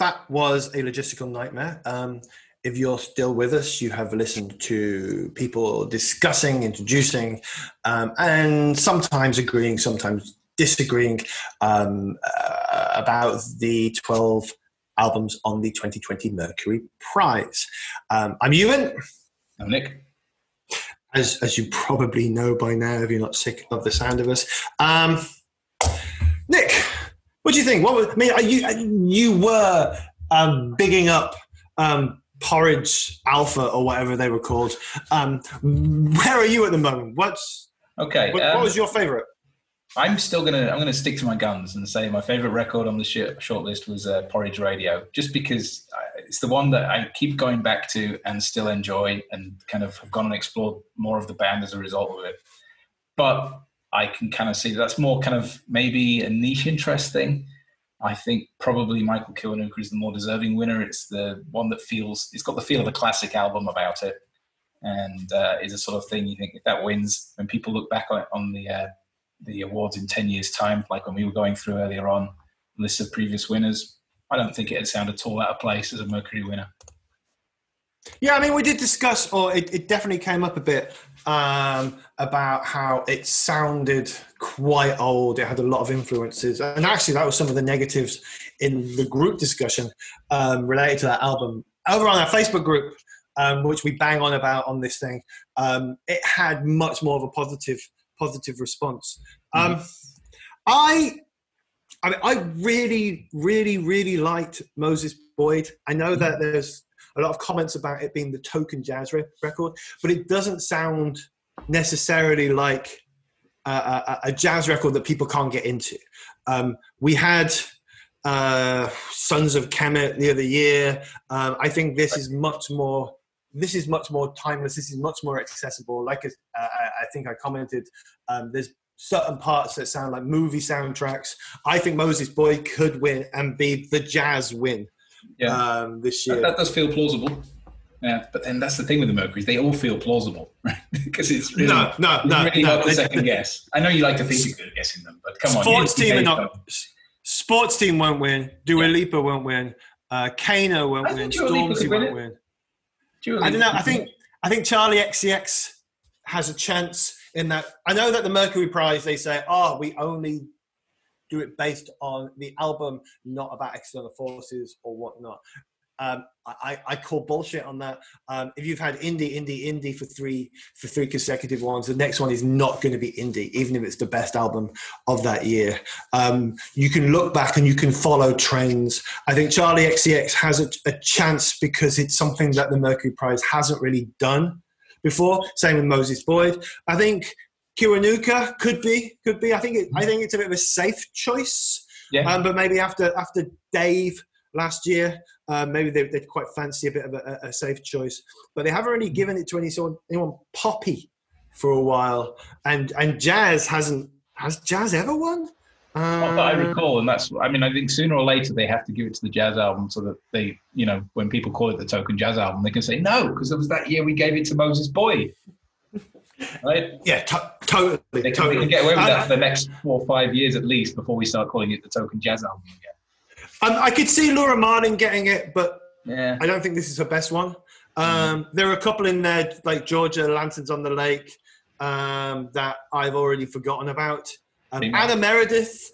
that was a logistical nightmare. Um, if you're still with us, you have listened to people discussing, introducing, um, and sometimes agreeing, sometimes disagreeing um, uh, about the 12 albums on the 2020 Mercury Prize. Um, I'm Ewan. I'm Nick. As, as you probably know by now, if you're not sick of the sound of us. Um, Nick, what do you think? What was, I mean, you, you were um, bigging up um, Porridge Alpha or whatever they were called. Um, where are you at the moment? What's okay? What, what was your favorite? I'm still gonna I'm gonna stick to my guns and say my favorite record on the sh- short list was uh, Porridge Radio, just because it's the one that I keep going back to and still enjoy, and kind of have gone and explored more of the band as a result of it. But I can kind of see that's more kind of maybe a niche interest thing. I think probably Michael Kiwanuka is the more deserving winner. It's the one that feels it's got the feel of a classic album about it, and uh, is a sort of thing you think if that wins, when people look back on, on the uh, the awards in 10 years' time, like when we were going through earlier on lists of previous winners, I don't think it'd sound at all out of place as a Mercury winner. Yeah, I mean, we did discuss, or it, it definitely came up a bit um, about how it sounded quite old. It had a lot of influences, and actually, that was some of the negatives in the group discussion um, related to that album. Over on our Facebook group, um, which we bang on about on this thing, um, it had much more of a positive positive response. Um, mm-hmm. I, I, mean, I really, really, really liked Moses Boyd. I know that mm-hmm. there's a lot of comments about it being the token jazz re- record, but it doesn't sound necessarily like a, a, a, jazz record that people can't get into. Um, we had uh, Sons of Kemet the other year. Um, I think this is much more this is much more timeless. This is much more accessible. Like uh, I think I commented, um, there's certain parts that sound like movie soundtracks. I think Moses Boyd could win and be the jazz win yeah. um, this year. That, that, does feel plausible. Yeah, but then that's the thing with the Mercury's; they all feel plausible, right? because it's really, no, no, no, really no, not a second guess. I know you like to think you're good at guessing them, but come sports on, sports team are not. Sports team won't win. Dua yeah. Lipa won't win. Uh, Kano won't win. Stormzy won't win. I don't know. I think I think Charli XCX has a chance in that. I know that the Mercury Prize they say, oh, we only do it based on the album, not about external forces or whatnot. Um, I, I, call bullshit on that. Um, if you've had indie, indie, indie for three for three consecutive ones, the next one is not going to be indie, even if it's the best album of that year. Um, you can look back and you can follow trends. I think Charli XCX has a, a chance because it's something that the Mercury Prize hasn't really done before. Same with Moses Boyd. I think Kiwanuka could be, could be. I think it, I think it's a bit of a safe choice. Yeah. Um, but maybe after after Dave last year. Uh, maybe they, would quite fancy a bit of a, a, safe choice, but they haven't really given it to any sort anyone poppy for a while. And and jazz hasn't has jazz ever won? That I recall, and that's I mean I think sooner or later they have to give it to the jazz album so that they you know when people call it the token jazz album they can say no because it was that year we gave it to Moses Boyd. Right? Yeah, totally. They can, totally. They can get away with that for the next four or five years at least before we start calling it the token jazz album again. Um, I could see Laura Marling getting it, but yeah. I don't think this is her best one. Um, mm. There are a couple in there, like Georgia, Lanterns on the Lake, um, that I've already forgotten about. Um, Anna Meredith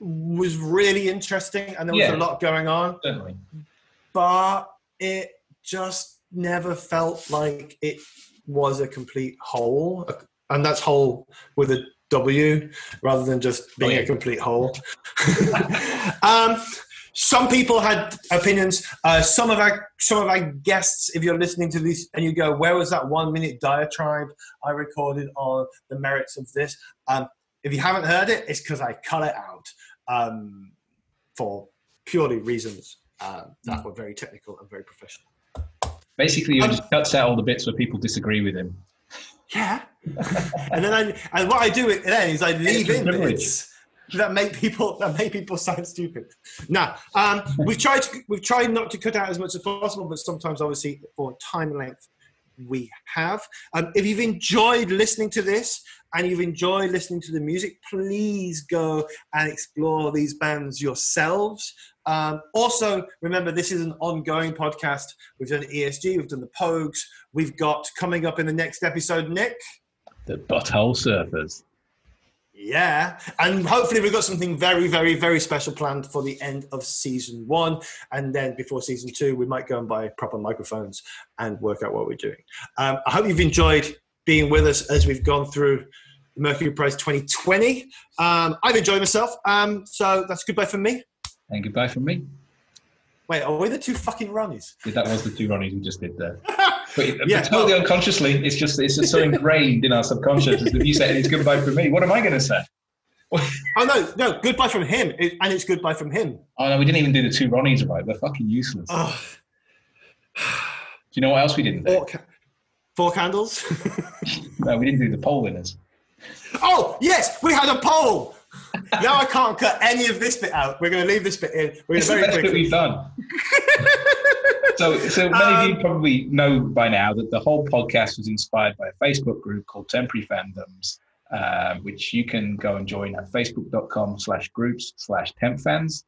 was really interesting, and there was yeah. a lot going on. Certainly. But it just never felt like it was a complete whole, and that's whole with a W rather than just being oh, yeah. a complete whole. um, some people had opinions. Uh, some of our some of our guests, if you're listening to this and you go, "Where was that one minute diatribe I recorded on the merits of this?" Um, if you haven't heard it, it's because I cut it out um, for purely reasons uh, that were very technical and very professional. Basically, you um, just cuts out all the bits where people disagree with him. Yeah, and then I and what I do then is I leave in bits that make people that make people sound stupid. Now, um, we've tried to, we've tried not to cut out as much as possible, but sometimes, obviously, for time length, we have. Um, if you've enjoyed listening to this and you've enjoyed listening to the music, please go and explore these bands yourselves. Um, also, remember, this is an ongoing podcast. We've done ESG, we've done the Pogues. We've got coming up in the next episode, Nick. The Butthole Surfers. Yeah, and hopefully we've got something very, very, very special planned for the end of season one, and then before season two, we might go and buy proper microphones and work out what we're doing. Um, I hope you've enjoyed being with us as we've gone through Mercury Prize 2020. Um, I've enjoyed myself, um, so that's goodbye from me. And goodbye from me. Wait, are we the two fucking Ronnies? Yeah, that was the two Ronnies we just did there. But, yeah, totally well, unconsciously, it's just it's just so ingrained in our subconscious. If you say it's goodbye from me, what am I going to say? oh no, no, goodbye from him, and it's goodbye from him. Oh no, we didn't even do the two Ronnies right. They're fucking useless. Oh. do you know what else we didn't do? Four, ca- four candles. no, we didn't do the poll winners. Oh yes, we had a poll. now I can't cut any of this bit out. We're going to leave this bit in. We're it's very the best quickly. bit we've done. so, so many um, of you um, probably know by now that the whole podcast was inspired by a Facebook group called Temporary Fandoms, uh, which you can go and join at facebook.com slash groups slash tempfans.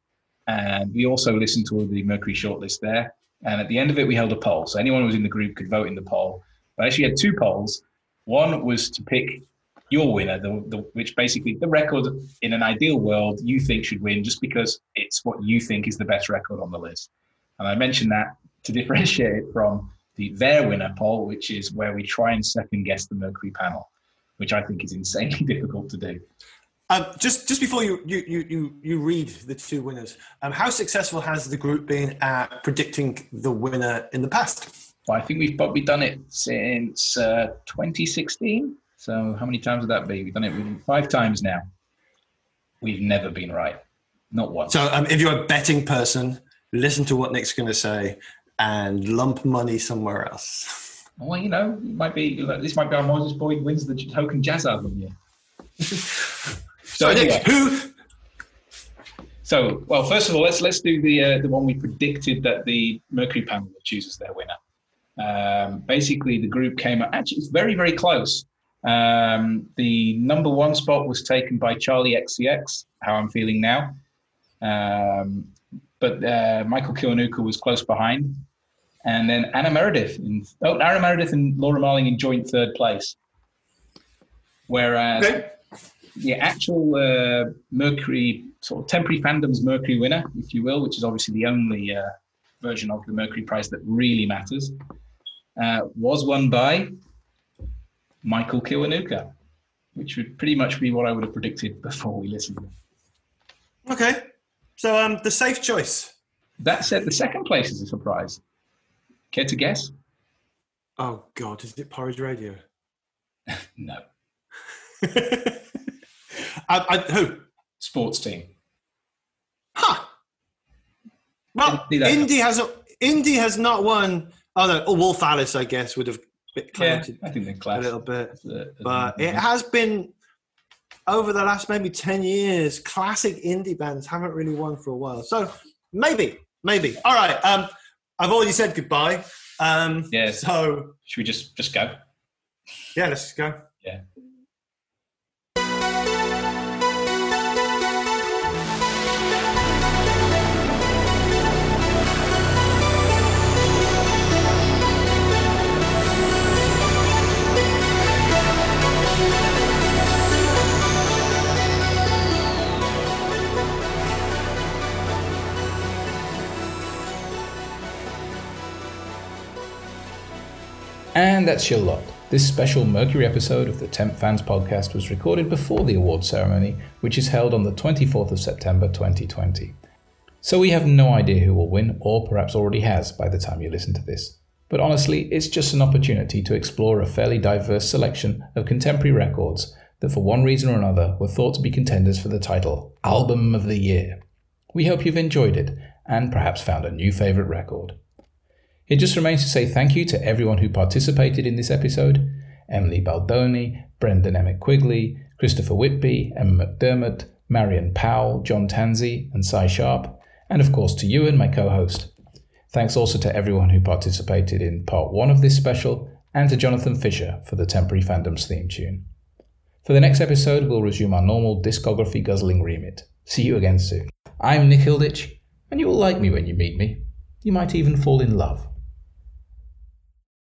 And we also listened to the Mercury shortlist there. And at the end of it, we held a poll. So anyone who was in the group could vote in the poll. But actually had two polls. One was to pick your winner, the, the, which basically the record in an ideal world you think should win just because it's what you think is the best record on the list. And I mentioned that to differentiate it from the their winner poll, which is where we try and second guess the Mercury panel, which I think is insanely difficult to do. Um, just just before you, you you you read the two winners, um, how successful has the group been at predicting the winner in the past? Well, I think we've probably done it since uh, 2016. So how many times would that be? We've done it five times now. We've never been right, not once. So um, if you're a betting person, listen to what Nick's going to say and lump money somewhere else. Well, you know, it might be this might be our Moses Boyd wins the token jazz album so. Nick, who? So, well, first of all, let's let's do the uh, the one we predicted that the Mercury panel chooses their winner. Um, basically, the group came up. Actually, it's very very close. Um, the number one spot was taken by Charli XCX, How I'm Feeling Now. Um, but uh, Michael Kiwanuka was close behind. And then Anna Meredith, in, oh, Anna Meredith and Laura Marling in joint third place. Whereas okay. the actual uh, Mercury, sort of temporary fandom's Mercury winner, if you will, which is obviously the only uh, version of the Mercury Prize that really matters, uh, was won by Michael Kiwanuka, which would pretty much be what I would have predicted before we listened. Okay. So um, the safe choice. That said, the second place is a surprise. Care to guess? Oh God, is it Porridge Radio? no. I, I, who? Sports team. Huh. Well, indie has a, indie has not won. Oh no, oh, Wolf Alice, I guess, would have bit clouded yeah, I think they're a little bit. but it has been over the last maybe 10 years, classic indie bands haven't really won for a while. So maybe, maybe. All right. Um, I've already said goodbye. Um, yeah. So should we just just go? Yeah, let's go. Yeah. That's your lot. This special Mercury episode of the Temp Fans podcast was recorded before the award ceremony, which is held on the 24th of September 2020. So we have no idea who will win, or perhaps already has by the time you listen to this. But honestly, it's just an opportunity to explore a fairly diverse selection of contemporary records that, for one reason or another, were thought to be contenders for the title Album of the Year. We hope you've enjoyed it and perhaps found a new favourite record. It just remains to say thank you to everyone who participated in this episode Emily Baldoni, Brendan Emmett Quigley, Christopher Whitby, Emma McDermott, Marion Powell, John Tanzi, and Cy Sharp, and of course to Ewan my co host. Thanks also to everyone who participated in part one of this special, and to Jonathan Fisher for the Temporary Fandoms theme tune. For the next episode, we'll resume our normal discography guzzling remit. See you again soon. I'm Nick Hilditch, and you will like me when you meet me. You might even fall in love.